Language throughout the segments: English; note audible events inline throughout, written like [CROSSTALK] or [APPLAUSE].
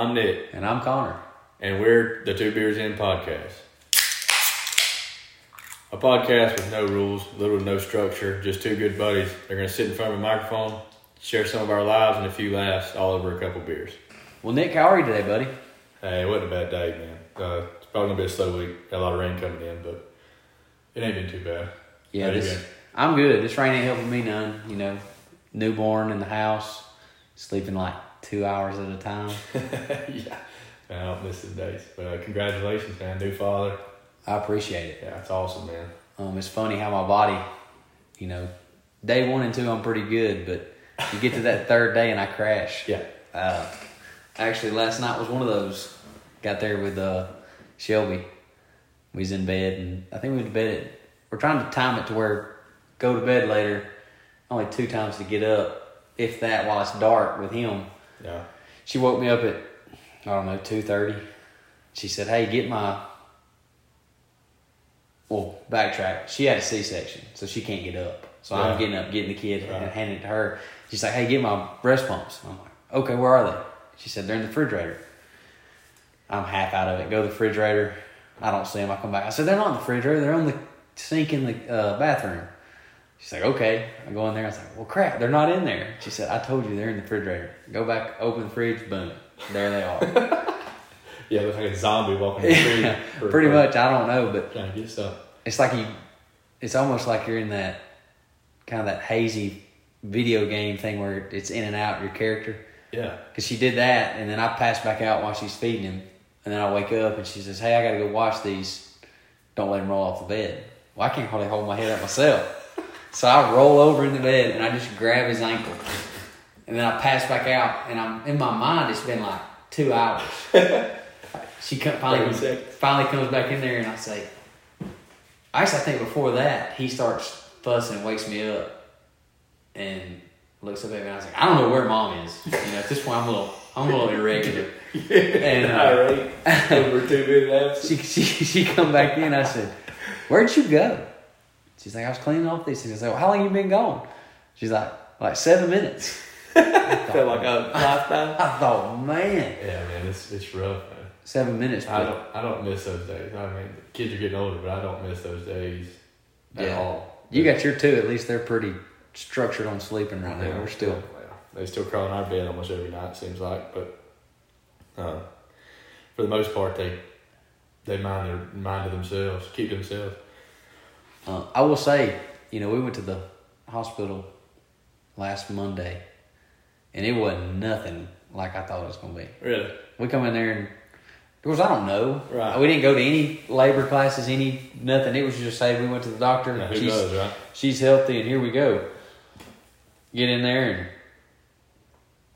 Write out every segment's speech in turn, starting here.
I'm Nick, And I'm Connor. and we're the Two Beers In podcast. A podcast with no rules, little to no structure, just two good buddies. They're going to sit in front of a microphone, share some of our lives and a few laughs all over a couple beers. Well, Nick, how are you today, buddy? Hey, it wasn't a bad day, man. Uh, it's probably going to be a slow week. Got a lot of rain coming in, but it ain't been too bad. Yeah, this, been? I'm good. This rain ain't helping me none. You know, newborn in the house, sleeping like two hours at a time. [LAUGHS] yeah. I don't miss the days. But uh, congratulations, man. New father. I appreciate it. Yeah, it's awesome, man. Um, it's funny how my body, you know, day one and two I'm pretty good, but you get to that [LAUGHS] third day and I crash. Yeah. Uh, actually, last night was one of those. Got there with uh, Shelby. We was in bed, and I think we went to bed. At, we're trying to time it to where go to bed later. Only two times to get up, if that, while it's dark with him. Yeah. She woke me up at I don't know two thirty. She said, "Hey, get my." Well, backtrack. She had a C section, so she can't get up. So Yeah. I'm getting up, getting the kid, Right. and handing it to her. She's like, "Hey, get my breast pumps." I'm like, "Okay, where are they?" She said, "They're in the refrigerator." I'm half out of it. Go to the refrigerator. I don't see them. I come back. I said, "They're not in the refrigerator. They're on the sink in the uh, bathroom." She's like, "Okay." I go in there. I was like, "Well, crap, they're not in there." She said, "I told you they're in the refrigerator. Go back, open the fridge. Boom, there they are." [LAUGHS] Yeah, it looks like a zombie walking the street. yeah, [LAUGHS] pretty for much. I don't know, but Trying to get stuff. it's like you. It's almost like you're in that kind of that hazy video game thing where it's in and out your character. Yeah. Because she did that, and then I pass back out while she's feeding him, and then I wake up and she says, "Hey, I got to go wash these. Don't let him roll off the bed." Well, I can't hardly hold my head up myself, so I roll over in the bed and I just grab his ankle, and then I pass back out, and I'm in my mind. It's been like two hours. [LAUGHS] she come, finally finally comes back in there, and I say, I "Actually, I think before that he starts fussing and wakes me up, and." Looks up at me and I was like, I don't know where mom is. You know, at this point I'm a little I'm a little irregular. [LAUGHS] And, uh, All right. [LAUGHS] Over two minutes. she she she come back in. I said, "Where'd you go?" She's like, "I was cleaning off these things." I said, well, "How long you been gone?" She's like, "Like seven minutes." I [LAUGHS] felt like a lifetime. I thought, man, Yeah, man, it's it's rough. Man. seven minutes. I don't I don't miss those days. I mean, kids are getting older, but I don't miss those days at all. you got your two. At least they're pretty structured on sleeping right now. Yeah, We're still well, they still crawl in our bed almost every night. Seems like, but uh, for the most part, they they mind their mind to themselves, keep themselves. Uh, I will say, you know, we went to the hospital last Monday, and it wasn't nothing like I thought it was going to be. Really? We come in there and, of course, I don't know. Right. We didn't go to any labor classes, any nothing. It was just say we went to the doctor. Now, who she's knows, right? she's healthy, and here we go. Get in there, and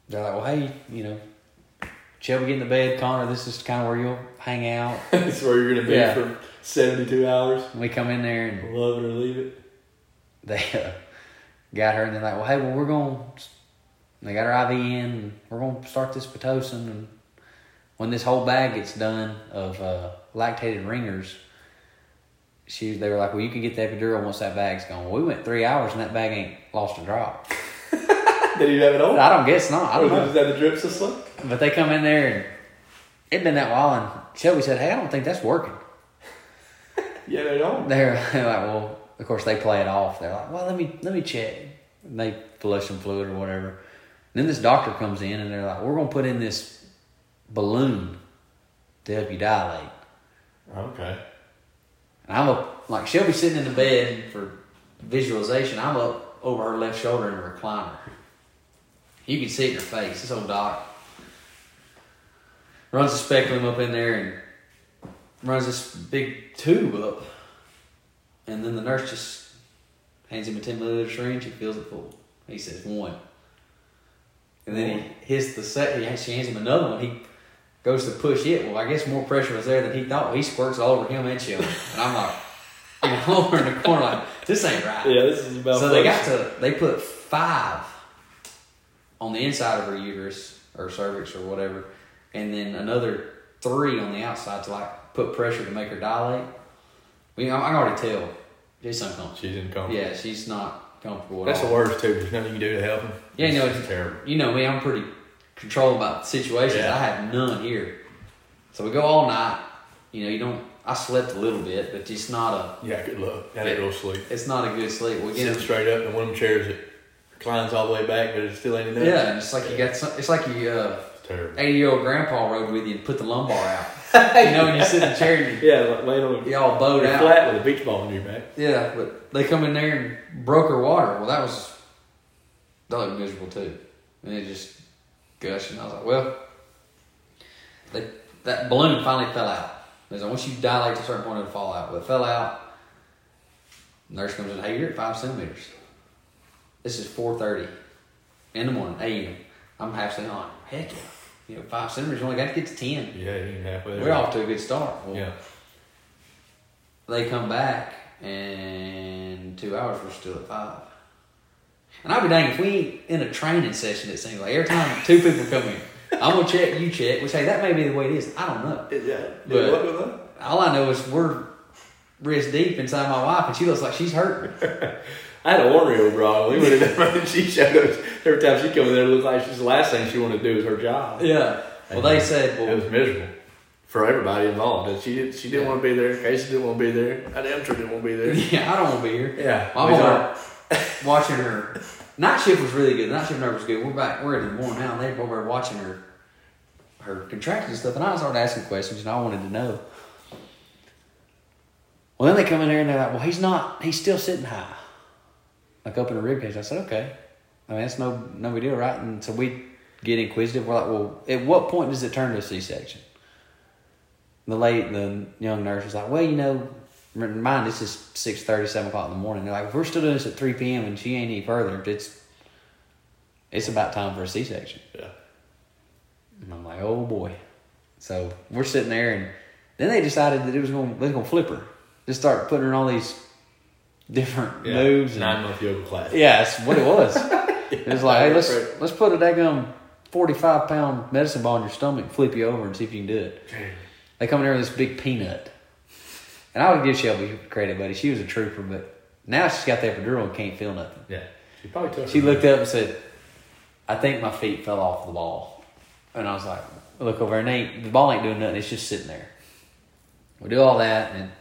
they're like, "Well, hey, you know, Shelby, get in the bed, Connor. This is kind of where you'll hang out." [LAUGHS] That's where you're gonna be Yeah. for seventy two hours. And we come in there, and Love it or leave it. they uh, got her, and they're like, "Well, hey, well, we're going." They got her IV in, and we're going to start this pitocin, and when this whole bag gets done of uh, lactated ringers, she they were like, "Well, you can get the epidural once that bag's gone." Well, we went three hours, and that bag ain't lost a drop. [LAUGHS] Did you have it on? I don't guess not. I don't know. Is that the drip system? But they come in there, and it'd been that while, and Shelby said, "Hey, I don't think that's working." [LAUGHS] Yeah, they don't. They're, they're like, well, of course they play it off. They're like, well, let me let me check. And they flush some fluid or whatever. And then this doctor comes in and they're like, we're gonna put in this balloon to help you dilate. Okay. And I'm up like she'll be sitting in the bed for visualization. I'm up over her left shoulder in a recliner. You can see it in her face. This old doc runs the speculum up in there and runs this big tube up. And then the nurse just hands him a 10 milliliter syringe. He fills it full. He says, one. And then he hits the set. He, she hands him another one. He goes to push it. Well, I guess more pressure was there than he thought. Well, He squirts all over him and Shelby. And I'm like, [LAUGHS] you know, over in the corner, like, this ain't right. Yeah, this is about. So they got to, they put five on the inside of her uterus or cervix or whatever, and then another three on the outside to like put pressure to make her dilate. We, I, I can already tell she's uncomfortable. She's uncomfortable. Yeah, she's not comfortable. At That's all. the worst too. There's nothing you can do to help him. Yeah, you know, it's terrible. You know me, I'm pretty control about situations. Yeah. I had none here. So we go all night. You know, you don't. I slept a little bit, but it's not a. Yeah, good luck. Had a real sleep. It's not a good sleep. We get straight up in one of them chairs that climbs all the way back, but it still ain't enough. yeah, and it's like you got some. It's like you uh, terrible. eighty year old grandpa rode with you and put the lumbar out. [LAUGHS] you know, when you sit in the chair and you, Yeah, like laying on you all bowed you're out. flat with a beach ball on your back. Yeah, but they come in there and broke her water. Well, that was that looked miserable too, and it just gushed. And I was like, well, they, that balloon finally fell out. They said once you dilate to a certain point, it'll fall out. But it fell out. Nurse comes in. Hey, you're at five centimeters. This is four thirty in the morning, a.m. I'm half saying, on. Heck yeah, you know, five centimeters. You only got to get to ten. Yeah, you halfway there. We're off to a good start. Well, Yeah. they come back and two hours we're still at five. And I'll be dang if we ain't in a training session it seems like every time two people come in. I'm gonna check, you check, which hey that may be the way it is. I don't know. Yeah. But- what with that? All I know is we're wrist deep inside my wife and she looks like she's hurting. [LAUGHS] I had a Oreo bra. We went in there and she showed us every time she come in there. It looked like she's the last thing she wanted to do is her job. Yeah. Well they said It was miserable for everybody involved. And she did, she didn't Yeah. want to be there. Casey didn't want to be there. I damn sure didn't want to be there. [LAUGHS] Yeah, I don't wanna be here. Yeah, we mom [LAUGHS] watching her night shift was really good. Night shift nerve was good. We're back we're in the morning now. They're over there watching her her contractions and stuff, and I started asking questions and I wanted to know. Well then they come in there and they're like, Well he's not he's still sitting high. Like up in the rib cage. I said, Okay. I mean that's no no big deal, right? And so we get inquisitive. We're like, Well, at what point does it turn to a C section? The late the young nurse was like, Well, you know, Mind this is 6.30, 7 o'clock in the morning. They're like, if we're still doing this at 3 p.m. and she ain't any further, it's it's about time for a C-section. Yeah. And I'm like, oh boy. So we're sitting there, and then they decided that it was going they was going to flip her. Just start putting her in all these different yeah. moves. and- Nine month yoga class. yeah, that's what it was. [LAUGHS] it was like, hey, let's Right. let's put a daggum 45 pound medicine ball in your stomach, flip you over, and see if you can do it. They come in there with this big peanut. And I would give Shelby credit, buddy. She was a trooper, but now she's got the epidural and can't feel nothing. Yeah. She probably took She looked up and said, I think my feet fell off the ball. And I was like, look over and ain't, the ball ain't doing nothing. It's just sitting there. We do all that, and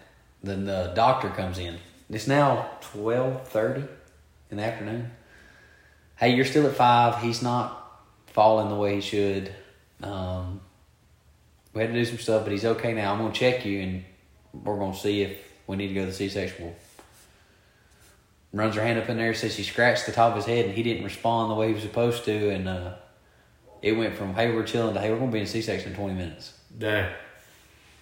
then the doctor comes in. It's now 12.30 in the afternoon. Hey, you're still at 5. He's not falling the way he should. Um, we had to do some stuff, but he's okay now. I'm going to check you, and we're going to see if we need to go to the C-section. We'll runs her hand up in there, says she scratched the top of his head and he didn't respond the way he was supposed to, and uh, it went from hey we're chilling to hey we're gonna be in C section in twenty minutes. Dang.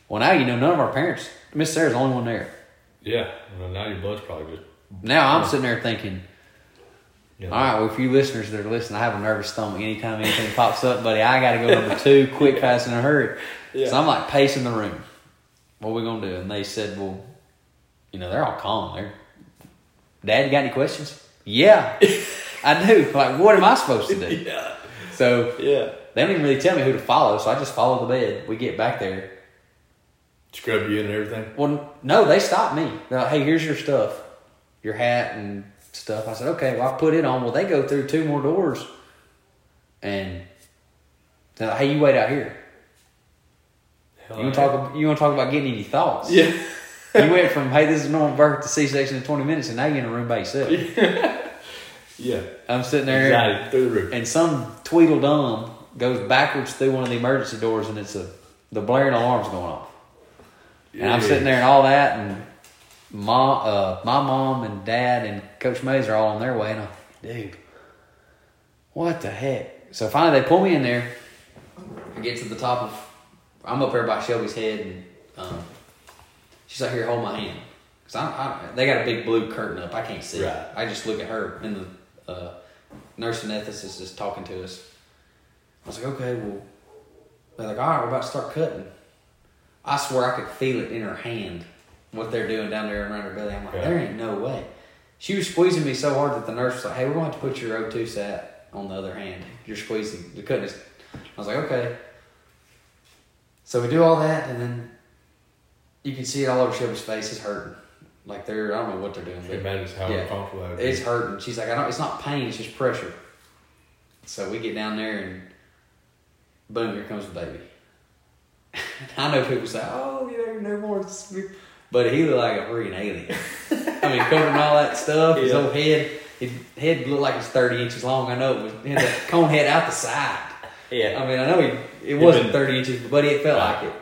Well now you know none of our parents. Miss Sarah's the only one there. Yeah. Well, now your blood's probably just. Now I'm sitting there thinking, know, all right, well if you listeners that are listening, I have a nervous stomach. Anytime anything pops up, buddy, I got to go number two, [LAUGHS] quick, fast, in a hurry. Yeah. So I'm like pacing the room. What we gonna do? And they said, well, you know they're all calm. They're, Dad, you got any questions? Yeah, [LAUGHS] I do. Like, what am I supposed to do? [LAUGHS] Yeah. So Yeah. they don't even really tell me who to follow, so I just follow the bed. We get back there. Scrub you in and everything. Well, no, they stopped me. They're like, hey, here's your stuff, your hat and stuff. I said, okay, well, I put it on. Well, they go through two more doors, and they're like, hey, you wait out here. Hell, You want to talk? You want to talk about getting any thoughts? Yeah. You went from hey, this is normal birth to C-section in twenty minutes, and now you're in a room by yourself. [LAUGHS] Yeah. I'm sitting there, Anxiety through the roof. and some Tweedledum goes backwards through one of the emergency doors, and it's a the blaring alarm's going off. And I'm sitting there and all that, and mom, uh, my mom and dad and Coach Mays are all on their way, and I'm dude, what the heck? So finally they pull me in there. I get to the top of, I'm up there by Shelby's head, and um, she's like, "Here, hold my hand," because I, I, they got a big blue curtain up. I can't see. Right. I just look at her, and the uh, nurse anesthetist is talking to us. I was like, "Okay, well." They're like, "All right, we're about to start cutting." I swear I could feel it in her hand, what they're doing down there around her belly. I'm like, Yeah. there ain't no way. She was squeezing me so hard that the nurse was like, hey, we're going to to put your O2 sat on the other hand. You're squeezing, the cutting is. I was like, okay. So we do all that, and then you can see it all over Shelby's face. It's hurting. Like they're, I don't know what they're doing. Can But you how Yeah. uncomfortable that it's hurting. She's like, I don't. It's not pain. It's just pressure. So we get down there and boom, here comes the baby. I know people say, "Oh, you know, you're newborn," but he looked like a freaking alien. I mean, covering all that stuff, his Yeah. whole head, his head looked like it's thirty inches long. I know it was he had that cone head out the side. Yeah. I mean, I know he it wasn't been- thirty inches, but it felt like it.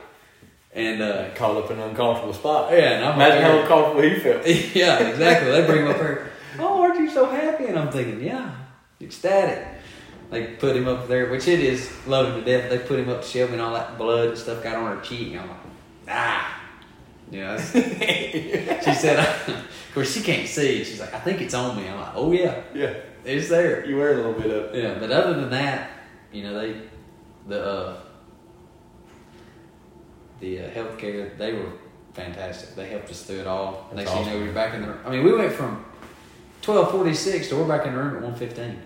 And uh, Caught up in an uncomfortable spot. yeah, and I'm Imagine how uncomfortable he felt. [LAUGHS] yeah, exactly. They bring him up [LAUGHS] here. Oh, aren't you so happy? And I'm thinking, yeah, ecstatic. They put him up there, which it is loaded to death. They put him up to Shelby and all that blood and stuff got on her cheek. And I'm like, ah. You know, [LAUGHS] she said, [LAUGHS] of course, she can't see. She's like, I think it's on me. I'm like, oh, yeah, Yeah. it's there. You wear a little bit of Yeah, but other than that, you know, they, the, uh, the uh, healthcare, they were fantastic. They helped us through it all. That's Next thing you know, we were back in the. I mean, we went from twelve forty six to we're back in the room at one fifteen.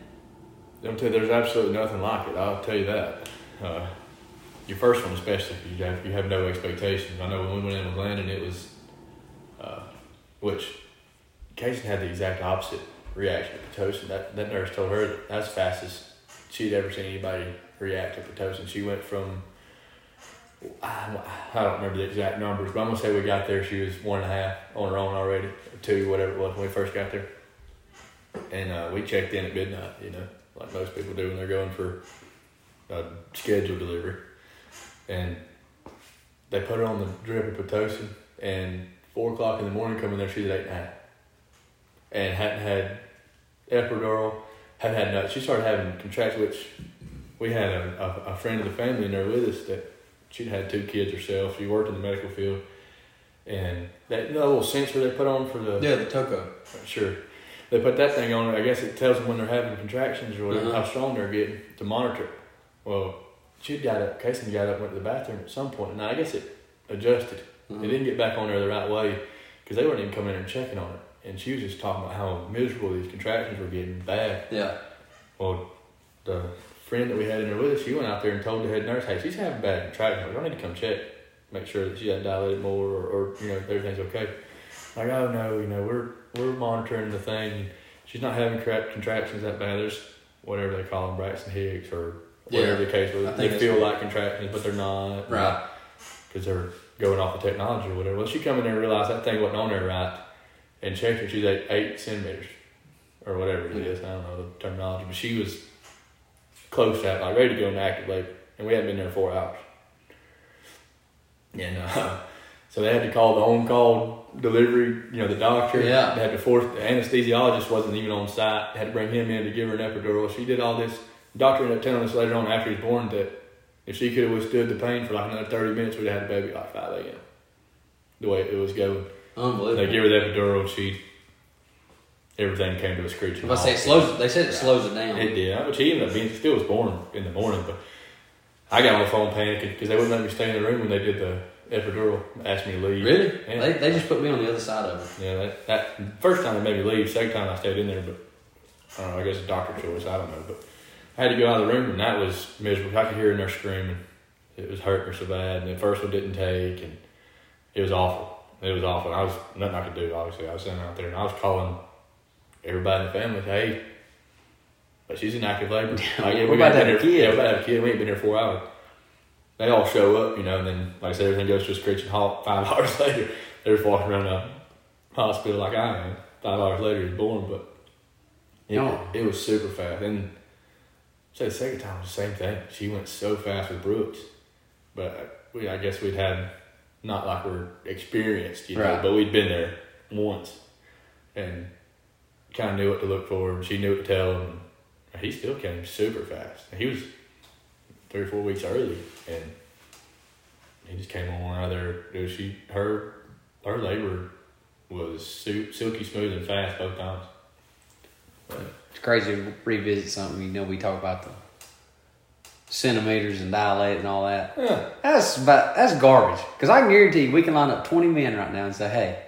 I'll tell you, there's absolutely nothing like it. I'll tell you that. Uh, your first one, especially, you have you have no expectations. I know when we went in with Landon, it was, uh, which, Casey had the exact opposite reaction to pitocin. That that nurse told her that that's the fastest she'd ever seen anybody react to pitocin. She went from, I, I don't remember the exact numbers, but I'm gonna say we got there. She was one and a half on her own already, two, whatever it was when we first got there, and uh, we checked in at midnight. You know like most people do when they're going for a scheduled delivery. And they put her on the drip of Pitocin, and four o'clock in the morning coming there, she's eight and a half. And hadn't had epidural, hadn't had nuts. She started having contractions, which we had a, a, a friend of the family in there with us that she'd had two kids herself. She worked in the medical field. And that know, little sensor they put on for the Yeah, the Toco. Sure. They put that thing on. I guess it tells them when they're having contractions or whatever, Uh-huh. how strong they're getting to monitor. Well, she got up. Casey got up, went to the bathroom at some point, and I guess it adjusted. Mhm. It didn't get back on there the right way because they weren't even coming in and checking on it. And she was just talking about how miserable these contractions were getting bad. Yeah. Well, the friend that we had in there with us, she went out there and told the head nurse, "Hey, she's having bad contractions. We don't need to come check, make sure that she hasn't dilated more, or, or you know everything's okay." Like, oh no, you know we're we're monitoring the thing. She's not having contractions that bad. There's whatever they call them, Braxton Hicks, or whatever Yeah, the case was. They feel like contractions, but they're not. Right. Because they're going off the technology or whatever. Well, she come in there and realized that thing wasn't on there right, and checked her. She's at eight centimeters, or whatever it is. I don't know the terminology, but she was close to that, like ready to go into active labor, and we hadn't been there four hours. And uh, [LAUGHS] so they had to call the on-call delivery, you know, the doctor. Yeah. They had to force the anesthesiologist wasn't even on site. They had to bring him in to give her an epidural. She did all this. The doctor ended up telling us later on after he was born that if she could have withstood the pain for like another thirty minutes, we'd have had the baby like five a.m. The way it was going. Unbelievable. They give her the epidural. She everything came to a screeching. I say it slows, they said it slows it down. It did. But she ended up being still was born in the morning. But I got on the phone panicking because they wouldn't let me stay in the room when they did the epidural. Asked me to leave. Really? Yeah. They, they just put me on the other side of it. Yeah, that, that first time they made me leave. Second time I stayed in there, but I don't know. I guess it's doctor choice. I don't know, but I had to go out of the room, and that was miserable. I could hear her in there screaming. It was hurting her so bad, and the first one didn't take, and it was awful. It was awful. I was nothing I could do. Obviously, I was sitting out there, and I was calling everybody in the family. Hey, but she's in active labor. [LAUGHS] Like, yeah, we're we about got to have a kid. Yeah, we're about to have a kid. We ain't been here four hours. They all show up, you know, and then like I said, everything goes to a screeching halt. Five [LAUGHS] hours later, they're just walking around the hospital like I am. Five hours later, he's born, but it, No. it was super fast. And say the second time was the same thing. She went so fast with Brooks, but uh, we I guess we'd had not like we're experienced, you know, Right. but we'd been there once and kind of knew what to look for. And she knew what to tell him. And he still came super fast. He was three or four weeks early, and he just came on there. Dude, she her her labor was silky smooth and fast both times. It's crazy to revisit something. You know, we talk about the centimeters and dilate and all that. Yeah. That's about that's garbage. Because I can guarantee we can line up twenty men right now and say, "Hey,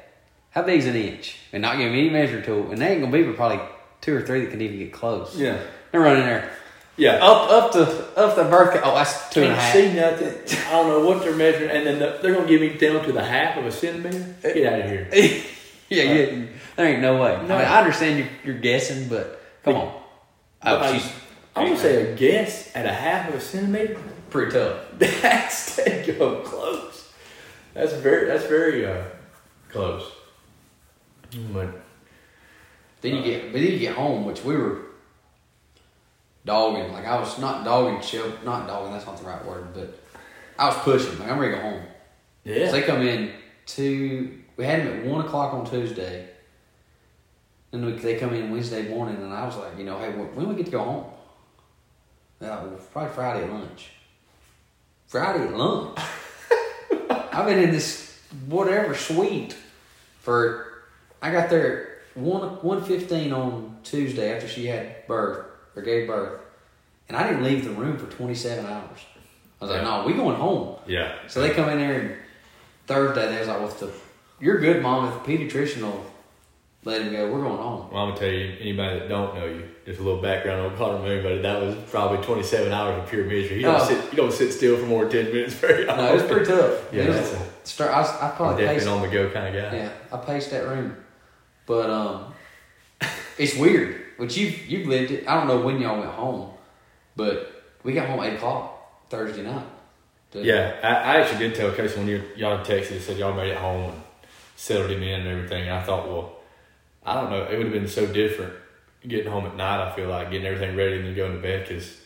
how big's an inch?" and not give them any measure tool, and they ain't gonna be but probably two or three that can even get close. Yeah. They're running there Yeah. up up to up the birth. Oh, that's two and a half. see nothing. I don't know what they're measuring, and then the, they're gonna give me down to the half of a centimeter. Get out of here. [LAUGHS] yeah, yeah. There ain't no way. No. I mean, I understand you're, you're guessing, but come on. But Oh, she's, I'm gonna say a guess at a half of a centimeter. pretty tough. [LAUGHS] That's that go close. That's very that's very uh, close. But Then you get, but then you get home, which we were dogging. Like I was not dogging, show, not dogging. That's not the right word, but I was pushing. Like I'm ready to go home. yeah, So they come in two. We had them at one o'clock on Tuesday. And we, they come in Wednesday morning, and I was like, you know, hey, when when we get to go home? They're like, well, probably Friday at lunch. Friday at lunch. [LAUGHS] I've been in this whatever suite for. I got there at one one fifteen on Tuesday after she had birth or gave birth, and I didn't leave the room for twenty seven hours. I was like, no, we going home. yeah. So they come in there and Thursday they was like, "Well, if the you're good, mom. If the pediatrician will let him go, we're going home." Well, I'm gonna tell you, anybody that don't know you, just a little background on Connor Moon, but that was probably 27 hours of pure misery. You don't Oh. sit, you don't sit still for more than 10 minutes very often. No, it was pretty tough. Yeah, was- a- start. I, was, I probably definitely paced. on the go kind of guy. Yeah, I paced that room, but um, it's weird. But you you've lived it. I don't know when y'all went home, but we got home at eight o'clock Thursday night. Yeah, I, I actually did tell Casey when you y'all texted said y'all made it home and settled him in and everything. And I thought, well, I don't know, it would have been so different getting home at night. I feel like getting everything ready and then going to bed because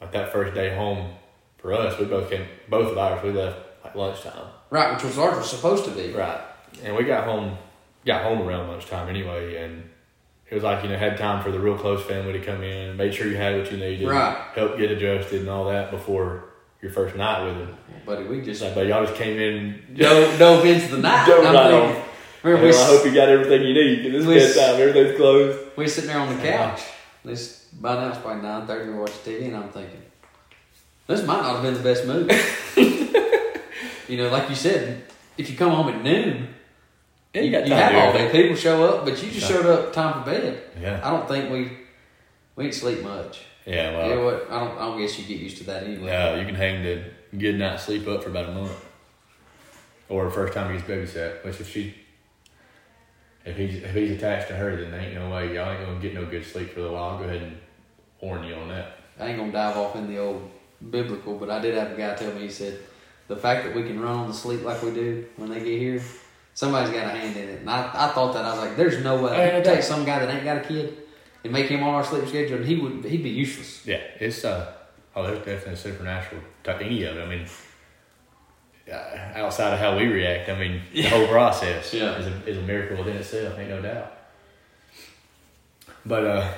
like that first day home for us, we both came, both of ours, we left like lunchtime. Right, which was ours was supposed to be. Right, and we got home, got home around lunchtime anyway, and it was like you know had time for the real close family to come in, made sure you had what you needed, Right. help get adjusted and all that before your first night with them. Buddy, we just like, but y'all just came in. dove, dove into the night. Dove right thinking- on. Remember, Well, I hope you got everything you need. 'cause We- bedtime. Everything's closed. we sitting there on the uh-huh. couch. This by now it's probably nine thirty. We're watching TV, and I'm thinking, this might not have been the best move. [LAUGHS] you know, like you said, if you come home at noon, Yeah, you, you got you have all day. People show up, but you just Yeah. showed up time for bed. Yeah. I don't think we we didn't sleep much. Yeah. yeah, Well. what? I don't. I don't guess you get used to that anyway. No, you can hang the good night sleep up for about a month, or the first time he gets babysat. Which if she, if he's if he's attached to her, then there ain't no way y'all ain't gonna get no good sleep for a little while. I'll go ahead and warn you on that. I ain't gonna dive off in the old biblical, but I did have a guy tell me. He said the fact that we can run on the sleep like we do when they get here, somebody's got a hand in it. And I, I thought that I was like, there's no way. Hey, You take some guy that ain't got a kid and make him on our sleep schedule, and he would he'd be useless. Yeah, it's uh oh, there's definitely supernatural to any of it. I mean, uh, outside of how we react, I mean, the whole process [LAUGHS] Yeah. is a is a miracle within itself. Ain't no doubt. But uh,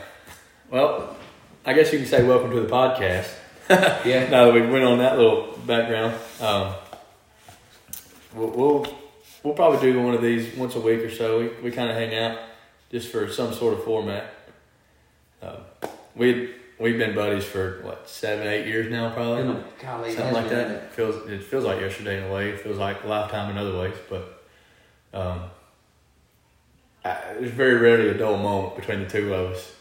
well, I guess you can say welcome to the podcast. [LAUGHS] Yeah. now that we went on that little background, um, we'll, we'll we'll probably do one of these once a week or so. We we kind of hang out just for some sort of format. Um, we we've been buddies for what seven eight years now, probably You golly, something like that. It feels it feels like yesterday in a way. It feels like a lifetime in other ways, but um, I, there's very rarely a dull moment between the two of us.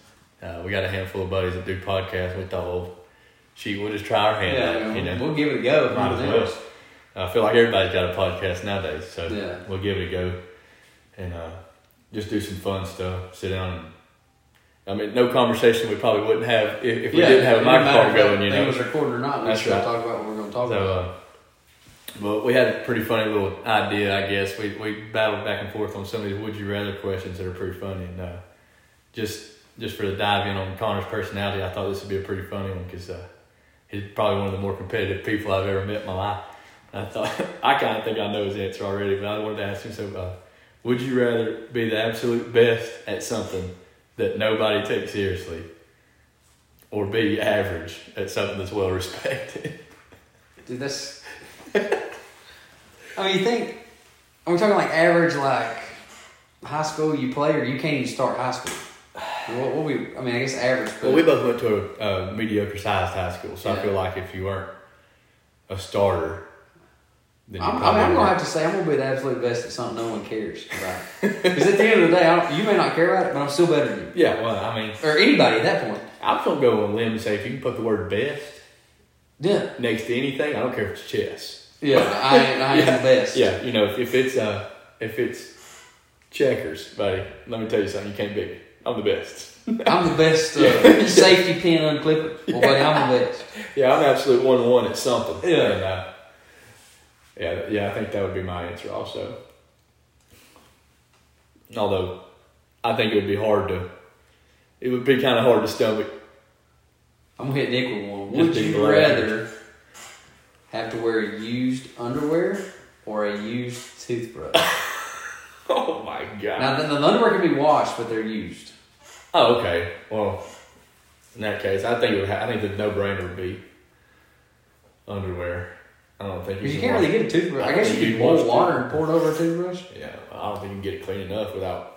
Uh, we got a handful of buddies that do podcasts. We thought, well, she we'll just try our hand Yeah, out, you know. we'll give it a go. Might as well. I feel like everybody's got a podcast nowadays, so Yeah. we'll give it a go and uh, just do some fun stuff. Sit down and. I mean, no conversation we probably wouldn't have if, if we Yeah, didn't have a microphone going, you know. was recorded or not. We That's still right. talk about what we're going to talk So, about. uh, well, we had a pretty funny little idea, I guess. We we battled back and forth on some of these would you rather questions that are pretty funny, and uh, just just for the dive in on Connor's personality, I thought this would be a pretty funny one because uh, he's probably one of the more competitive people I've ever met in my life. I thought [LAUGHS] I kind of think I know his answer already, but I wanted to ask him. So, would you rather be the absolute best at something that nobody takes seriously, or be average at something that's well respected? [LAUGHS] Dude, that's. I mean, you think. Are we talking like average, like high school you play, or you can't even start high school? What, what we? I mean, I guess average. But Well, we both went to a, a mediocre sized high school, so I feel like if you weren't a starter, I'm, I mean, I'm gonna have to say I'm gonna be the absolute best at something no one cares about. [LAUGHS] Because at the end of the day, I don't, you may not care about it, but I'm still better than you, Yeah, well, I mean, or anybody at that point. I'm gonna go on a limb and say if you can put the word best Yeah, next to anything, I don't care if it's chess. yeah. I I [LAUGHS] Yeah. the best. Yeah, you know, if, if it's uh, if it's checkers, buddy, let me tell you something, you can't beat me. I'm the best. [LAUGHS] I'm the best uh, safety pin unclipper. Well, buddy, I'm the best. Yeah, I'm absolute one one at something. Yeah. And, uh, yeah, yeah, I think that would be my answer also. Although, I think it would be hard to. It would be kind of hard to stomach. I'm gonna hit Nick with one. Would you rather have to wear used underwear or a used toothbrush? [LAUGHS] Oh my god. now, the, the underwear can be washed, but they're used. oh, okay. Well, in that case, I think it would ha- I think the no brainer would be underwear. I don't think Because you can can't really get a toothbrush. I I guess you you can boil water and pour it over a toothbrush. Yeah, I don't think you can get it clean enough without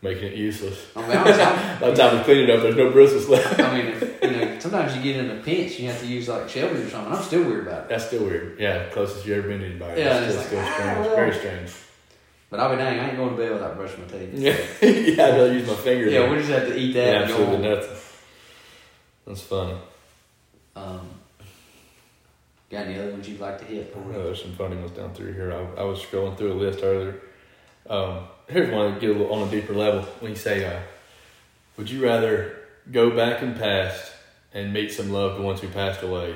making it useless. I mean, I'm- [LAUGHS] By the time we clean it up, there's no bristles left. I mean, if, you know, sometimes you get in a pinch, you have to use like Shelby or something. I'm still weird about it. That's still weird. Yeah, closest you ever been to anybody. Yeah, That's it's still, like, ah, strange. Very strange. But I'll be dang, I ain't going to bed without brushing my teeth. Yeah, [LAUGHS] yeah, I'd rather use my fingers. Yeah, we just have to eat that. yeah, absolutely nothing. That's funny. Um, got any other ones you'd like to hit? Oh, there's some funny ones down through here. I, I was scrolling through a list earlier. Um, here's one to get a little on a deeper level. When you say, uh, "Would you rather go back in past and meet some loved ones who passed away,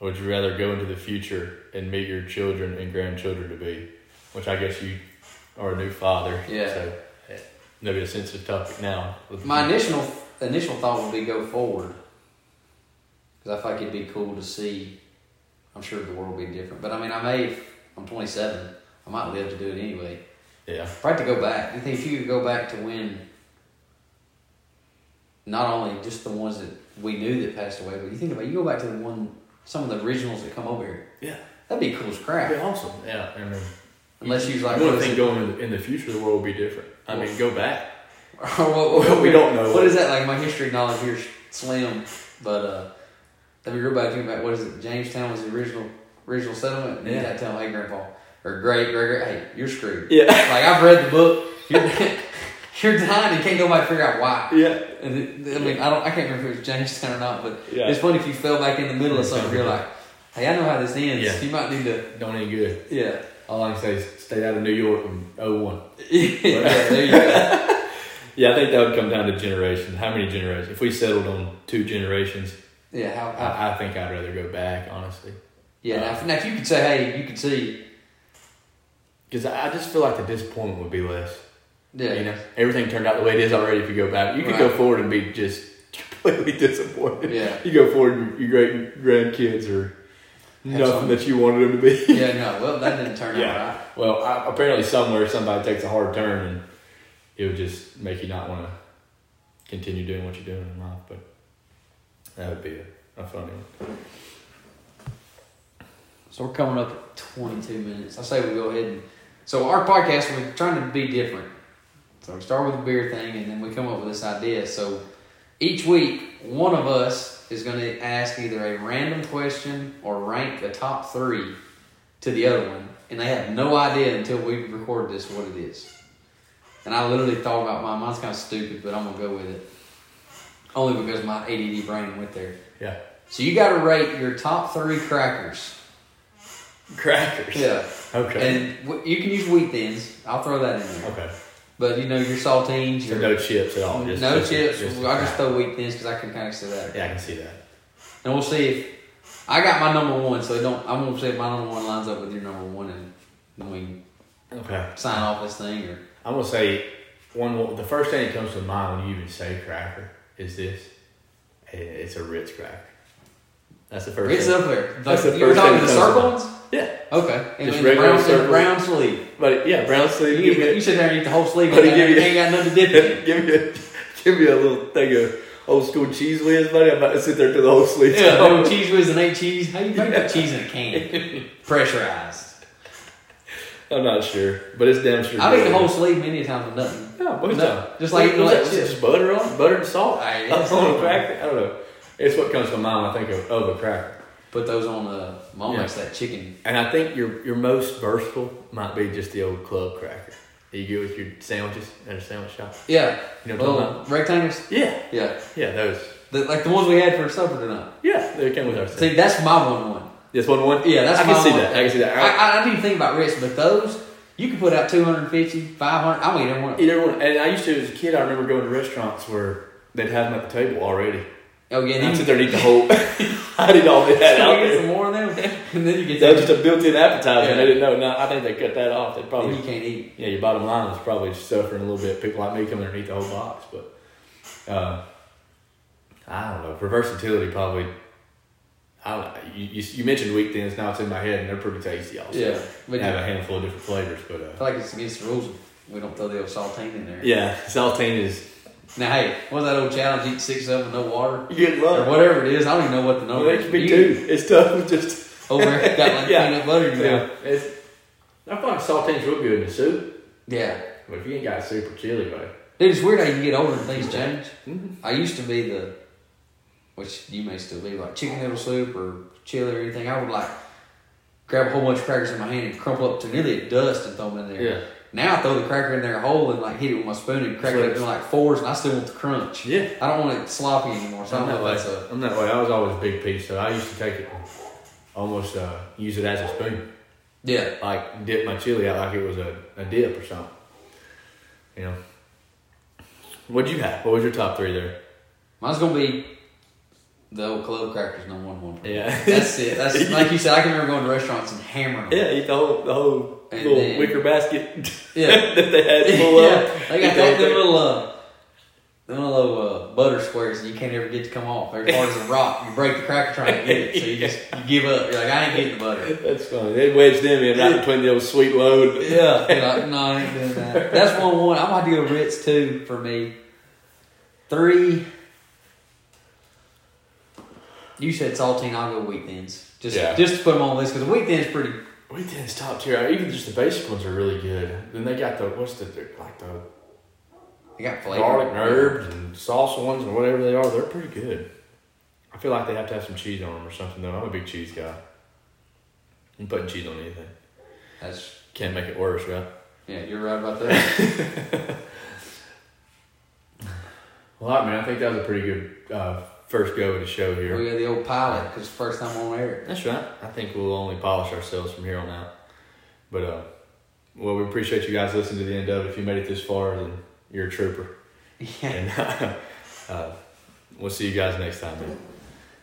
or would you rather go into the future and meet your children and grandchildren to be?" Which I guess you are a new father. Yeah. So maybe a sensitive topic now. My initial initial thought would be go forward, because I feel like it'd be cool to see. I'm sure the world will be different, but I mean, I may. I'm 27. I might live to do it anyway. Yeah. Probably to go back. You think if you could go back to when, not only just the ones that we knew that passed away, but you think about you go back to the one, some of the originals that come over here. Yeah. That'd be cool as That'd crap. be awesome. Yeah. I mean, Unless you like, you what want is think going in the, in the future, the world will be different. I mean, go back. Or what, what- We don't know. What is that like? My history knowledge here is slim, but uh, that'd be real bad. Think about what is it? Jamestown was the original original settlement. And you Yeah. gotta tell them, hey, grandpa or great, great, great, hey, you're screwed. Yeah. [LAUGHS] Like I've read the book. You're, [LAUGHS] [LAUGHS] you're dying and can't nobody figure out why. Yeah. And it, I mean, I don't, I can't remember if it was Jamestown or not, but Yeah. it's funny if you fell back in the middle of something. You're like, hey, I know how this ends. Yeah. You might need to, Don't any good. yeah, All I can say is stay out of New York in 01. yeah. There you go. Yeah, I think that would come down to generations. How many generations? If we settled on two generations, Yeah, how, how I, I think I'd rather go back, honestly. yeah. Now, if, now, if you could say, hey, you could see, Because I just feel like the disappointment would be less. yeah, You know, everything turned out the way it is already. If you go back, you could go forward and be just [LAUGHS] completely disappointed. Yeah. You go forward, and your great grandkids are Have nothing that you wanted them to be. yeah, no, well, that didn't turn Yeah. out right. Well, I, apparently somewhere somebody takes a hard turn and it would just make you not want to continue doing what you're doing in life. But that would be a, a funny one. So we're coming up at 22 minutes. I say we go ahead and. So our podcast, we're trying to be different. So we start with the beer thing, and then we come up with this idea. So each week, one of us is going to ask either a random question or rank a top three to the other one, and they have no idea until we record this what it is. And I literally thought about mine. Mine's kind of stupid, but I'm gonna go with it. Only because my ADD brain went there. Yeah. So you got to rate your top three crackers. Crackers. Yeah. Okay. And w- you can use wheat thins. I'll throw that in there. okay. But you know your saltines, So your no chips at all. Just, no just- chips. just- I just throw wheat thins because I can kind of see that. yeah, I can see that. And we'll see if I got my number one. So don't. I'm gonna see if my number one lines up with your number one, and then we Okay. sign off this thing. Or I'm gonna say one. The first thing that comes to mind when you even say cracker is this. Eh, It's a Ritz cracker. That's the first. it's thing. up there. That's the you were first talking thing the circle ones. Yeah, Okay. And Just regular brown, in circle. brown sleeve. but yeah, brown sleeve. You, me, you sit there and eat the whole sleeve. But give you you- ain't got nothing to dip [LAUGHS] in. give me a, give me a little thing of old school Cheez Whiz, buddy. I'm about to sit there to the whole sleeve. Yeah, old [LAUGHS] Cheez Whiz and eight cheese. How you make that cheese in a can? [LAUGHS] Pressurized. I'm not sure, but it's damn sure. I've eaten the whole sleeve many a time with nothing. Yeah, bunch No, just like eating like? Just butter on butter and salt. I on a cracker. I don't know. It's what comes to mind. when I think of, of a cracker. Put those on uh, mom Yeah. makes that chicken. And I think your your most versatile might be just the old club cracker that you get with your sandwiches at a sandwich shop. Yeah, You know what I'm talking about? little rectangles. Yeah, Yeah, yeah, those. the, like the ones we had for supper tonight. Yeah, they came with our. See, that's my one one. This one one. Yeah, that's I can see one. that. I can see that. I, I, I didn't even think about Ritz, but those You can put out 250, 500. I mean, everyone. Either one. And I used to, as a kid, I remember going to restaurants where they'd have them at the table already. Oh yeah, And you, sit there and eat the whole. [LAUGHS] I did all that out get there. some more of them, [LAUGHS] and then you get That was just a built-in appetizer. Yeah. and They didn't know. No, I think they cut that off. They probably you can't eat. yeah, your bottom line is probably suffering a little bit. People like me come in and eat the whole box, but uh, I don't know. For versatility, probably. I don't know. You, you, you mentioned wheat thins. Now it's in my head, and they're pretty tasty. Also, Yeah, but have I a handful of different flavors, but uh, feel like it's against the rules. We don't throw the old saltine in there. yeah, saltine is Now, hey, what's that old challenge? Eat six of them, no water, Good luck. or whatever it is. I don't even know what the number they is. be two. It's tough just [LAUGHS] Over got like [LAUGHS] Yeah. peanut butter. Yeah. It's, I find saltine's real good in the soup, Yeah. but if you ain't got super chili, buddy. Dude, it's weird how you get older and things change. Mm-hmm. I used to be the, which you may still be, like chicken noodle soup or chili or anything. I would like grab a whole bunch of crackers in my hand and crumple up to nearly a dust and throw them in there. Yeah. Now I throw the cracker in there whole and like hit it with my spoon and crack it up in like fours and I still want the crunch. Yeah. I don't want it sloppy anymore, so I I'm don't that know way. if that's a. I'm that way. I was always a big piece, so I used to take it, and almost uh, use it as a spoon, Yeah. like dip my chili out like it was a, a dip or something. You know. What'd you have? What was your top three there? Mine's gonna be the old club crackers number one one. Yeah. That's it. That's [LAUGHS] like you said. I can remember going to restaurants and hammering. them. Yeah, eat the whole the whole And little then- wicker basket [LAUGHS] Yeah. that they had full [LAUGHS] yeah, of. they got the that whole them thing. little uh, them little uh, butter squares that you can't ever get to come off. They're hard as a rock. You break the cracker trying to get it, so you just you give up. You're like, I ain't getting the butter. That's funny. They wedged them in right between the old sweet load. Yeah, you're like, no, I ain't doing that. That's one one. I'm about to go Ritz two for me. Three. You said saltine. I'll go wheat thins. Just Yeah. just to put them on the list because wheat thins pretty. We did top tier. Even just the basic ones are really good. Then they got the what's the like the They got flavor. garlic and herbs and salsa ones and whatever they are. They're pretty good. I feel like they have to have some cheese on them or something though. I'm a big cheese guy. I'm putting cheese on anything That's can't make it worse, right? yeah. You're right about that. [LAUGHS] [LAUGHS] Well, right, man. I think that was a pretty good uh, first go of the show here. we got the old pilot because first time on air. That's right. I think we'll only polish ourselves from here on out. But uh, well, we appreciate you guys listening to the end of it. If you made it this far, then you're a trooper. [LAUGHS] Yeah. And [LAUGHS] uh, we'll see you guys next time, man.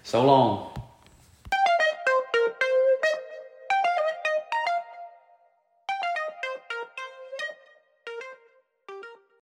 So long.